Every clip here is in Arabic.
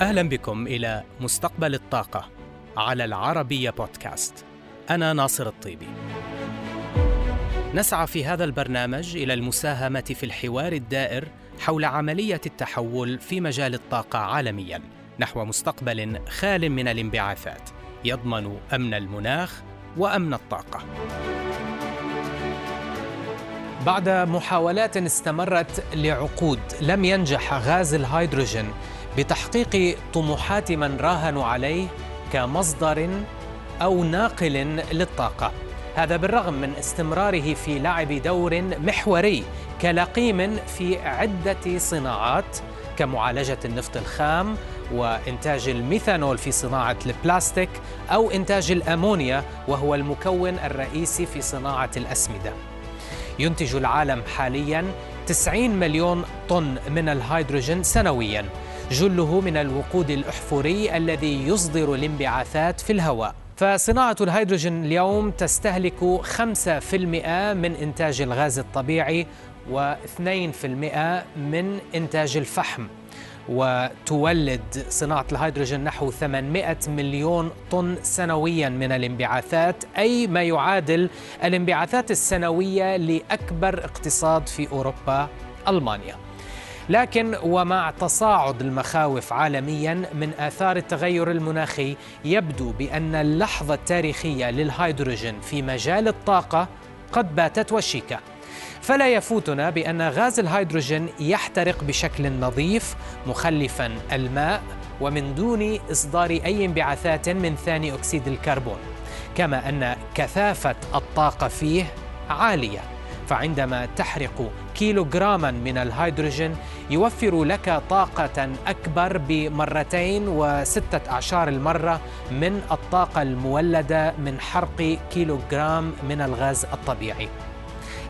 أهلا بكم إلى مستقبل الطاقة على العربية بودكاست. أنا ناصر الطيبي. نسعى في هذا البرنامج إلى المساهمة في الحوار الدائر حول عملية التحول في مجال الطاقة عالميا نحو مستقبل خال من الانبعاثات يضمن أمن المناخ وأمن الطاقة. بعد محاولات استمرت لعقود لم ينجح غاز الهيدروجين بتحقيق طموحات من راهنوا عليه كمصدر أو ناقل للطاقة. هذا بالرغم من استمراره في لعب دور محوري كلقيم في عدة صناعات كمعالجة النفط الخام وإنتاج الميثانول في صناعة البلاستيك أو إنتاج الأمونيا وهو المكون الرئيسي في صناعة الأسمدة. ينتج العالم حاليا 90 مليون طن من الهيدروجين سنويا. جله من الوقود الأحفوري الذي يصدر الانبعاثات في الهواء. فصناعة الهيدروجين اليوم تستهلك 5% من إنتاج الغاز الطبيعي و2% من إنتاج الفحم. وتولد صناعة الهيدروجين نحو 800 مليون طن سنويا من الانبعاثات أي ما يعادل الانبعاثات السنوية لأكبر اقتصاد في أوروبا ألمانيا. لكن ومع تصاعد المخاوف عالميا من آثار التغير المناخي يبدو بأن اللحظة التاريخية للهيدروجين في مجال الطاقة قد باتت وشيكة. فلا يفوتنا بأن غاز الهيدروجين يحترق بشكل نظيف مخلفا الماء ومن دون إصدار أي انبعاثات من ثاني أكسيد الكربون. كما أن كثافة الطاقة فيه عالية. فعندما تحرق كيلوغراما من الهيدروجين يوفر لك طاقة أكبر بمرتين وستة أعشار المرة من الطاقة المولدة من حرق كيلوغرام من الغاز الطبيعي.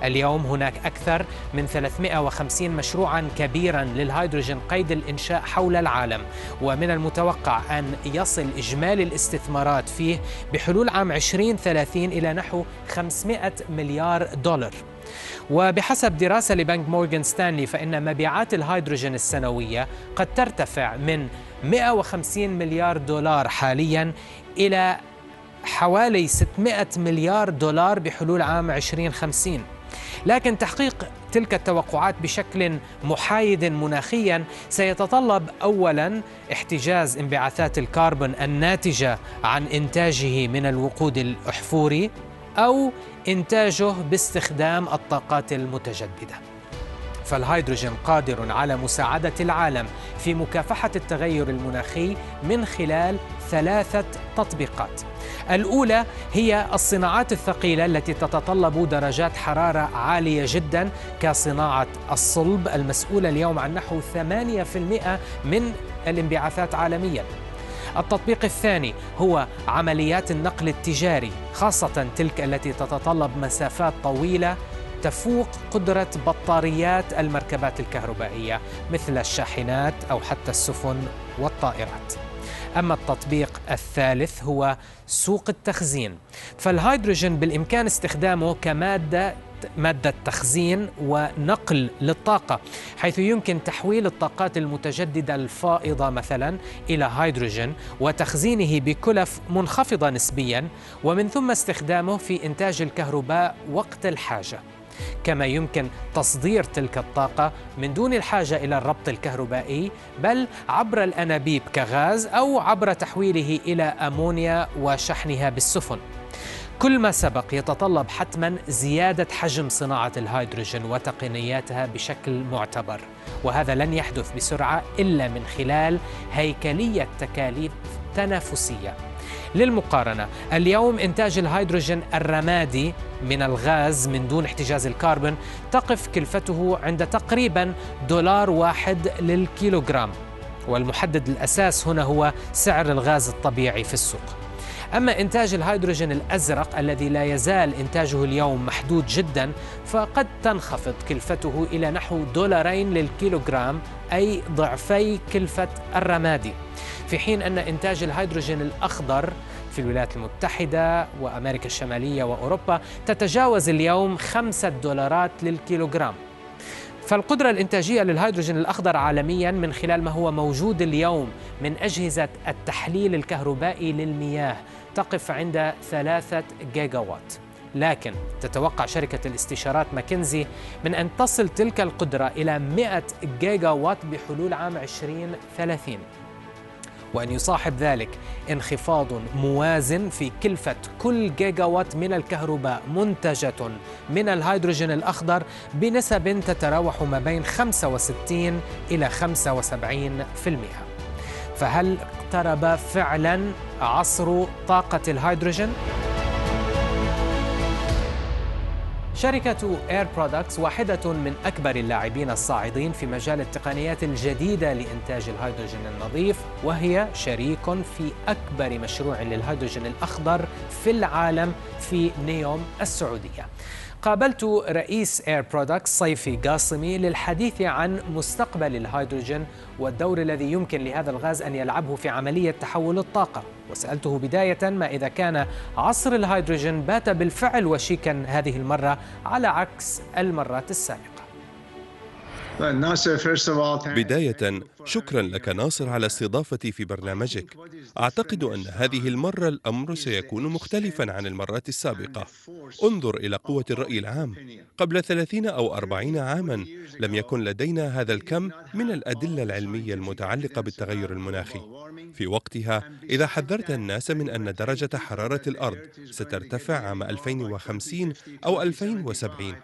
اليوم هناك أكثر من 350 مشروعا كبيرا للهيدروجين قيد الإنشاء حول العالم ومن المتوقع أن يصل إجمالي الاستثمارات فيه بحلول عام 2030 إلى نحو 500 مليار دولار. وبحسب دراسة لبنك مورغان ستانلي فإن مبيعات الهيدروجين السنوية قد ترتفع من 150 مليار دولار حاليا إلى حوالي 600 مليار دولار بحلول عام 2050 لكن تحقيق تلك التوقعات بشكل محايد مناخيا سيتطلب اولا احتجاز انبعاثات الكربون الناتجة عن إنتاجه من الوقود الأحفوري أو إنتاجه باستخدام الطاقات المتجددة. فالهيدروجين قادر على مساعدة العالم في مكافحة التغير المناخي من خلال ثلاثة تطبيقات. الأولى هي الصناعات الثقيلة التي تتطلب درجات حرارة عالية جدا كصناعة الصلب المسؤولة اليوم عن نحو 8% من الانبعاثات عالميا. التطبيق الثاني هو عمليات النقل التجاري خاصة تلك التي تتطلب مسافات طويلة تفوق قدرة بطاريات المركبات الكهربائية مثل الشاحنات أو حتى السفن والطائرات. أما التطبيق الثالث هو سوق التخزين فالهيدروجين بالإمكان استخدامه كمادة مادة تخزين ونقل للطاقة حيث يمكن تحويل الطاقات المتجددة الفائضة مثلا إلى هيدروجين وتخزينه بكلف منخفضة نسبيا ومن ثم استخدامه في إنتاج الكهرباء وقت الحاجة. كما يمكن تصدير تلك الطاقة من دون الحاجة إلى الربط الكهربائي بل عبر الأنابيب كغاز أو عبر تحويله إلى أمونيا وشحنها بالسفن. كل ما سبق يتطلب حتما زيادة حجم صناعة الهيدروجين وتقنياتها بشكل معتبر وهذا لن يحدث بسرعة إلا من خلال هيكلية تكاليف تنافسية. للمقارنة اليوم إنتاج الهيدروجين الرمادي من الغاز من دون احتجاز الكربون تقف كلفته عند تقريبا دولار واحد للكيلوغرام والمحدد الأساس هنا هو سعر الغاز الطبيعي في السوق. أما إنتاج الهيدروجين الأزرق الذي لا يزال إنتاجه اليوم محدود جدا فقد تنخفض كلفته إلى نحو دولارين للكيلوغرام أي ضعفي كلفة الرمادي. في حين أن إنتاج الهيدروجين الأخضر في الولايات المتحدة وأمريكا الشمالية وأوروبا تتجاوز اليوم خمسة دولارات للكيلوغرام. فالقدرة الإنتاجية للهيدروجين الأخضر عالميا من خلال ما هو موجود اليوم من أجهزة التحليل الكهربائي للمياه تقف عند ثلاثة جيجا وات لكن تتوقع شركة الاستشارات ماكنزي من أن تصل تلك القدرة إلى 100 جيجا وات بحلول عام 2030 وأن يصاحب ذلك انخفاض موازٍ في كلفة كل جيجا وات من الكهرباء منتجة من الهيدروجين الأخضر بنسب تتراوح ما بين 65 إلى 75% فهل اقترب فعلا عصر طاقة الهيدروجين؟ شركة Air Products واحدة من أكبر اللاعبين الصاعدين في مجال التقنيات الجديدة لإنتاج الهيدروجين النظيف وهي شريك في أكبر مشروع للهيدروجين الأخضر في العالم في نيوم السعودية. قابلت رئيس Air Products سيفي قاسمي للحديث عن مستقبل الهيدروجين والدور الذي يمكن لهذا الغاز أن يلعبه في عملية تحول الطاقة. وسألته بداية ما إذا كان عصر الهيدروجين بات بالفعل وشيكا هذه المرة على عكس المرات السابقة. بداية شكرا لك ناصر على استضافتي في برنامجك. أعتقد أن هذه المرة الأمر سيكون مختلفا عن المرات السابقة. انظر إلى قوة الرأي العام. قبل ثلاثين أو أربعين عاما لم يكن لدينا هذا الكم من الأدلة العلمية المتعلقة بالتغير المناخي. في وقتها إذا حذرت الناس من أن درجة حرارة الأرض سترتفع عام 2050 أو 2070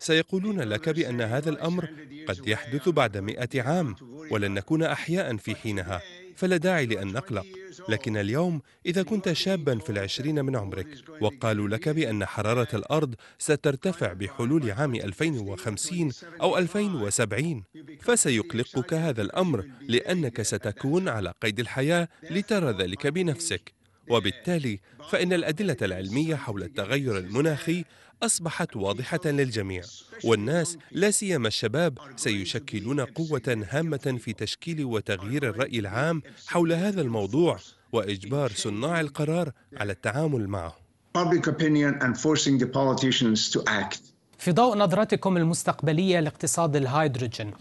سيقولون لك بأن هذا الأمر قد يحدث بعد مئة عام ولن نكون أحياء في حينها. فلا داعي لأن نقلق. لكن اليوم إذا كنت شابا في العشرين من عمرك وقالوا لك بأن حرارة الأرض سترتفع بحلول عام 2050 أو 2070 فسيقلقك هذا الأمر لأنك ستكون على قيد الحياة لترى ذلك بنفسك. وبالتالي فإن الأدلة العلمية حول التغير المناخي أصبحت واضحة للجميع والناس لا سيما الشباب سيشكلون قوة هامة في تشكيل وتغيير الرأي العام حول هذا الموضوع وإجبار صناع القرار على التعامل معه public opinion and forcing the politicians to act. في ضوء نظرتكم المستقبلية لاقتصاد الهيدروجين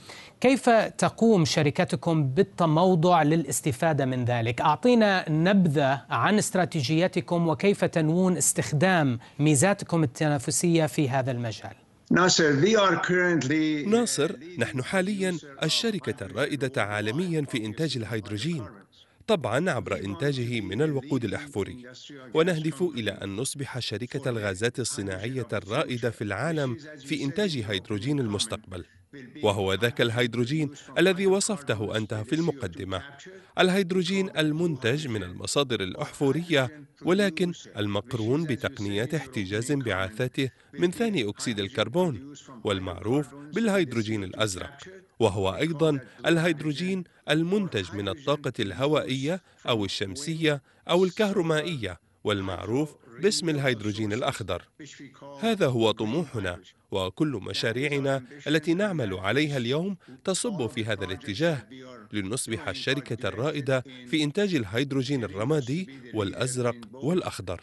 كيف تقوم شركتكم بالتموضع للاستفادة من ذلك؟ أعطينا نبذة عن استراتيجيتكم وكيف تنوون استخدام ميزاتكم التنافسية في هذا المجال ناصر ناصر نحن حاليا الشركة الرائدة عالميا في إنتاج الهيدروجين طبعا عبر إنتاجه من الوقود الأحفوري ونهدف إلى أن نصبح شركة الغازات الصناعية الرائدة في العالم في إنتاج هيدروجين المستقبل. وهو ذاك الهيدروجين الذي وصفته أنت في المقدمة. الهيدروجين المنتج من المصادر الأحفورية ولكن المقرون بتقنيات احتجاز انبعاثاته من ثاني أكسيد الكربون والمعروف بالهيدروجين الأزرق. وهو أيضا الهيدروجين المنتج من الطاقة الهوائية أو الشمسية أو الكهرومائية والمعروف باسم الهيدروجين الأخضر. هذا هو طموحنا وكل مشاريعنا التي نعمل عليها اليوم تصب في هذا الاتجاه لنصبح الشركة الرائدة في إنتاج الهيدروجين الرمادي والأزرق والأخضر.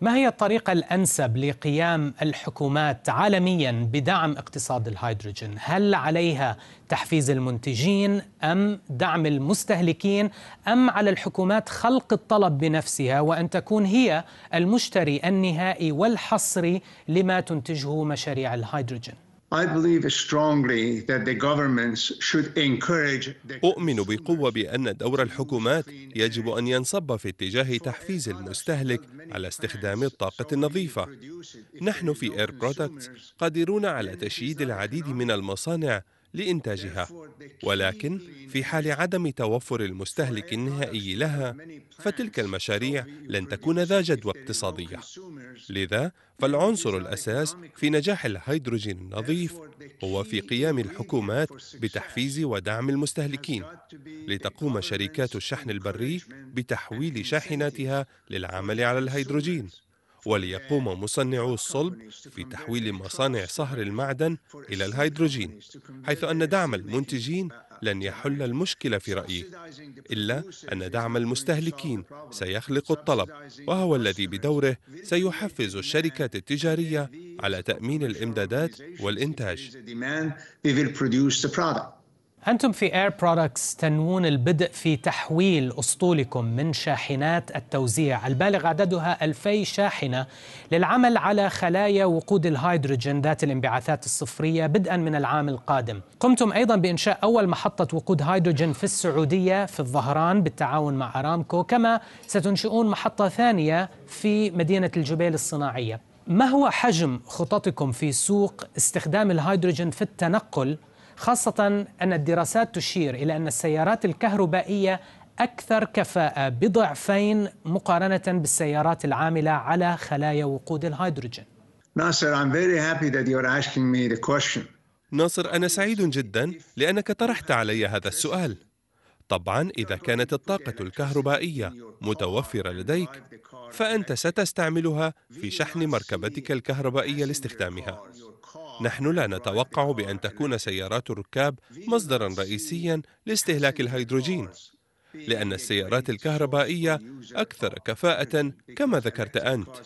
ما هي الطريقة الأنسب لقيام الحكومات عالميا بدعم اقتصاد الهيدروجين؟ هل عليها تحفيز المنتجين أم دعم المستهلكين أم على الحكومات خلق الطلب بنفسها وأن تكون هي المشتري النهائي والحصري لما تنتجه مشاريع الهيدروجين؟ أؤمن بقوة بأن دور الحكومات يجب أن ينصب في اتجاه تحفيز المستهلك على استخدام الطاقة النظيفة. نحن في Air Products قادرون على تشييد العديد من المصانع لإنتاجها ولكن في حال عدم توفر المستهلك النهائي لها فتلك المشاريع لن تكون ذا جدوى اقتصادية لذا فالعنصر الأساس في نجاح الهيدروجين النظيف هو في قيام الحكومات بتحفيز ودعم المستهلكين لتقوم شركات الشحن البري بتحويل شاحناتها للعمل على الهيدروجين. وليقوم مصنعو الصلب في تحويل مصانع صهر المعدن إلى الهيدروجين حيث أن دعم المنتجين لن يحل المشكلة في رأيي إلا أن دعم المستهلكين سيخلق الطلب وهو الذي بدوره سيحفز الشركات التجارية على تأمين الإمدادات والإنتاج. أنتم في Air Products تنوون البدء في تحويل أسطولكم من شاحنات التوزيع البالغ عددها ألفي شاحنة للعمل على خلايا وقود الهيدروجين ذات الانبعاثات الصفرية بدءا من العام القادم. قمتم أيضا بإنشاء أول محطة وقود هيدروجين في السعودية في الظهران بالتعاون مع أرامكو كما ستنشئون محطة ثانية في مدينة الجبيل الصناعية. ما هو حجم خططكم في سوق استخدام الهيدروجين في التنقل؟ خاصة أن الدراسات تشير إلى أن السيارات الكهربائية أكثر كفاءة بضعفين مقارنة بالسيارات العاملة على خلايا وقود الهيدروجين. ناصر, I'm very happy that you're asking me the question. ناصر أنا سعيد جدا لأنك طرحت علي هذا السؤال. طبعا إذا كانت الطاقة الكهربائية متوفرة لديك فأنت ستستعملها في شحن مركبتك الكهربائية لاستخدامها. نحن لا نتوقع بأن تكون سيارات الركاب مصدرا رئيسيا لاستهلاك الهيدروجين لأن السيارات الكهربائية أكثر كفاءة كما ذكرت أنت.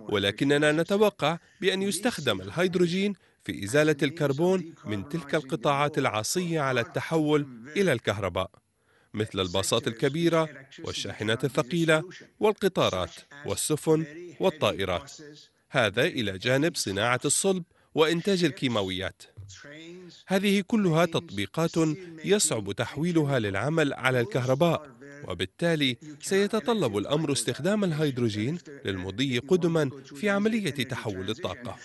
ولكننا نتوقع بأن يستخدم الهيدروجين في إزالة الكربون من تلك القطاعات العصية على التحول إلى الكهرباء مثل الباصات الكبيرة والشاحنات الثقيلة والقطارات والسفن والطائرات. هذا إلى جانب صناعة الصلب وإنتاج الكيماويات. هذه كلها تطبيقات يصعب تحويلها للعمل على الكهرباء وبالتالي سيتطلب الأمر استخدام الهيدروجين للمضي قدما في عملية تحول الطاقة.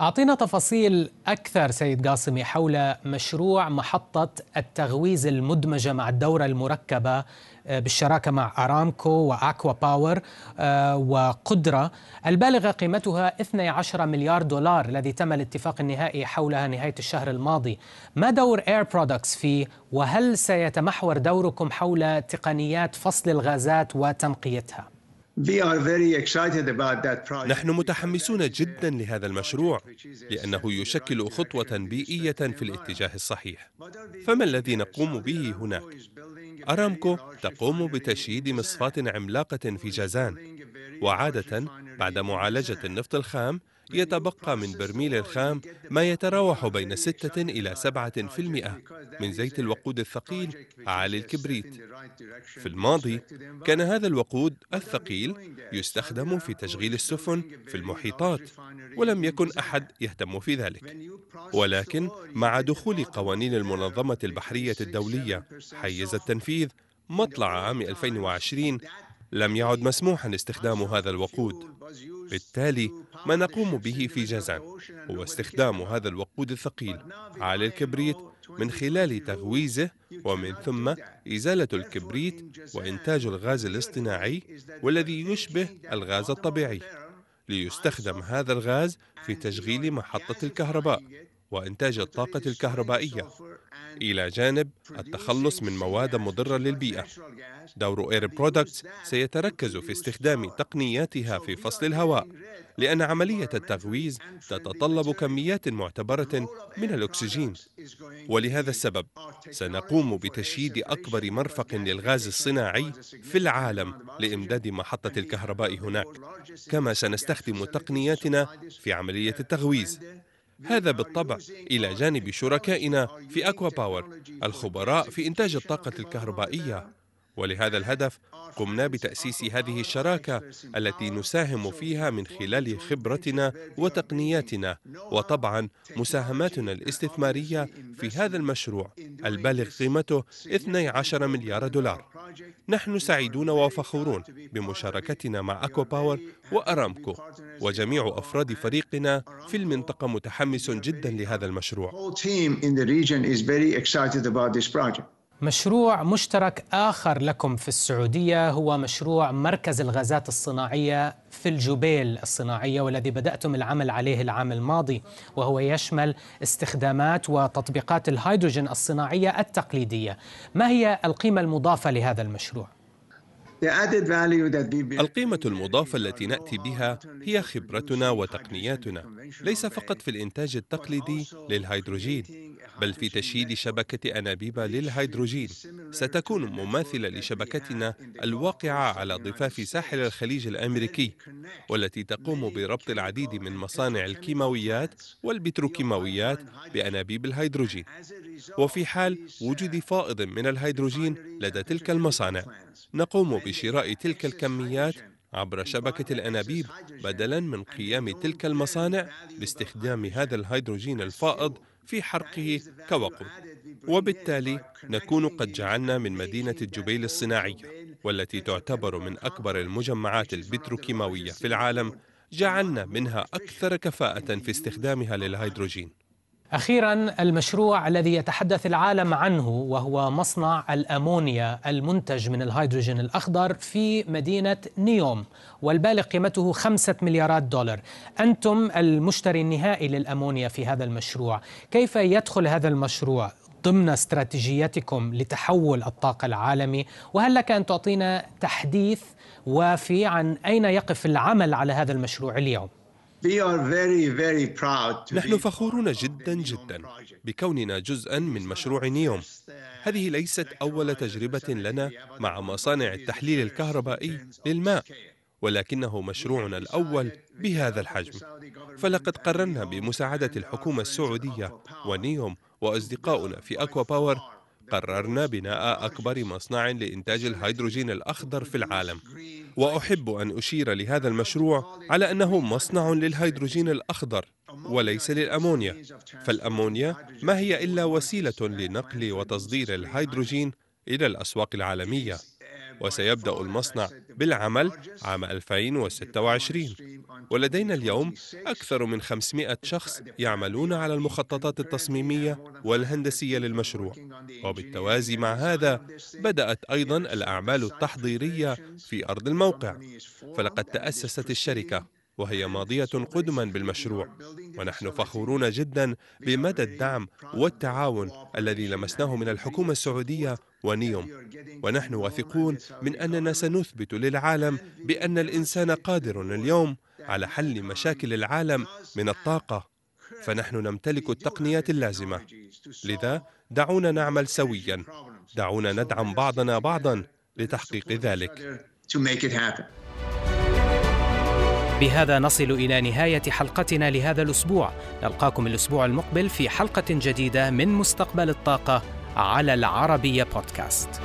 أعطينا تفاصيل أكثر سيد قاسمي حول مشروع محطة التغويز المدمجة مع الدورة المركبة آه، بالشراكة مع أرامكو وأكوا باور آه، وقدرة البالغة قيمتها 12 مليار دولار الذي تم الاتفاق النهائي حولها نهاية الشهر الماضي ما دور Air Products فيه وهل سيتمحور دوركم حول تقنيات فصل الغازات وتنقيتها؟ نحن متحمسون جدا لهذا المشروع لأنه يشكل خطوة بيئية في الاتجاه الصحيح فما الذي نقوم به هناك؟ أرامكو تقوم بتشييد مصفاة عملاقة في جازان وعادة بعد معالجة النفط الخام يتبقى من برميل الخام ما يتراوح بين 6 إلى 7% من زيت الوقود الثقيل عالي الكبريت. في الماضي كان هذا الوقود الثقيل يستخدم في تشغيل السفن في المحيطات ولم يكن أحد يهتم في ذلك. ولكن مع دخول قوانين المنظمة البحرية الدولية حيز التنفيذ مطلع عام 2020 لم يعد مسموحا استخدام هذا الوقود. بالتالي ما نقوم به في جازان. هو استخدام هذا الوقود الثقيل عالي الكبريت من خلال تغويزه ومن ثم إزالة الكبريت وإنتاج الغاز الاصطناعي والذي يشبه الغاز الطبيعي ليستخدم هذا الغاز في تشغيل محطة الكهرباء. وإنتاج الطاقة الكهربائية إلى جانب التخلص من مواد مضرة للبيئة. دور Air Products سيتركز في استخدام تقنياتها في فصل الهواء لأن عملية التغويز تتطلب كميات معتبرة من الأكسجين. ولهذا السبب سنقوم بتشييد أكبر مرفق للغاز الصناعي في العالم لإمداد محطة الكهرباء هناك. كما سنستخدم تقنياتنا في عملية التغويز. هذا بالطبع إلى جانب شركائنا في أكوا باور الخبراء في إنتاج الطاقة الكهربائية. ولهذا الهدف قمنا بتأسيس هذه الشراكة التي نساهم فيها من خلال خبرتنا وتقنياتنا وطبعا مساهماتنا الاستثمارية في هذا المشروع البالغ قيمته 12 مليار دولار. نحن سعيدون وفخورون بمشاركتنا مع أكوا باور وأرامكو وجميع أفراد فريقنا في المنطقة متحمس جدا لهذا المشروع. مشروع مشترك آخر لكم في السعودية هو مشروع مركز الغازات الصناعية في الجبيل الصناعية والذي بدأتم العمل عليه العام الماضي وهو يشمل استخدامات وتطبيقات الهيدروجين الصناعية التقليدية ما هي القيمة المضافة لهذا المشروع؟ القيمة المضافة التي نأتي بها هي خبرتنا وتقنياتنا ليس فقط في الإنتاج التقليدي للهيدروجين بل في تشييد شبكة أنابيب للهيدروجين. ستكون مماثلة لشبكتنا الواقعة على ضفاف ساحل الخليج الأمريكي والتي تقوم بربط العديد من مصانع الكيماويات والبتروكيماويات بأنابيب الهيدروجين. وفي حال وجود فائض من الهيدروجين لدى تلك المصانع نقوم بشراء تلك الكميات عبر شبكة الأنابيب بدلا من قيام تلك المصانع باستخدام هذا الهيدروجين الفائض في حرقه كوقود وبالتالي نكون قد جعلنا من مدينة الجبيل الصناعية والتي تعتبر من أكبر المجمعات البتروكيماوية في العالم جعلنا منها أكثر كفاءة في استخدامها للهيدروجين. أخيرا المشروع الذي يتحدث العالم عنه وهو مصنع الأمونيا المنتج من الهيدروجين الأخضر في مدينة نيوم والبالغ قيمته خمسة مليارات دولار. أنتم المشتري النهائي للأمونيا في هذا المشروع. كيف يدخل هذا المشروع ضمن استراتيجيتكم لتحول الطاقة العالمي؟ وهل لك أن تعطينا تحديث وافي عن أين يقف العمل على هذا المشروع اليوم؟ نحن فخورون جدا جدا بكوننا جزءا من مشروع نيوم. هذه ليست أول تجربة لنا مع مصانع التحليل الكهربائي للماء ولكنه مشروعنا الأول بهذا الحجم. فلقد قررنا بمساعدة الحكومة السعودية ونيوم وأصدقاؤنا في أكوا باور قررنا بناء أكبر مصنع لإنتاج الهيدروجين الأخضر في العالم. وأحب أن أشير لهذا المشروع على أنه مصنع للهيدروجين الأخضر وليس للأمونيا. فالأمونيا ما هي إلا وسيلة لنقل وتصدير الهيدروجين إلى الأسواق العالمية. وسيبدأ المصنع بالعمل عام 2026 ولدينا اليوم أكثر من 500 شخص يعملون على المخططات التصميمية والهندسية للمشروع. وبالتوازي مع هذا بدأت أيضا الأعمال التحضيرية في أرض الموقع. فلقد تأسست الشركة وهي ماضية قدما بالمشروع. ونحن فخورون جدا بمدى الدعم والتعاون الذي لمسناه من الحكومة السعودية ونيوم. ونحن واثقون من أننا سنثبت للعالم بأن الإنسان قادر اليوم على حل مشاكل العالم من الطاقة فنحن نمتلك التقنيات اللازمة. لذا دعونا نعمل سويا. دعونا ندعم بعضنا بعضا لتحقيق ذلك. بهذا نصل إلى نهاية حلقتنا لهذا الأسبوع. نلقاكم الأسبوع المقبل في حلقة جديدة من مستقبل الطاقة على العربية بودكاست.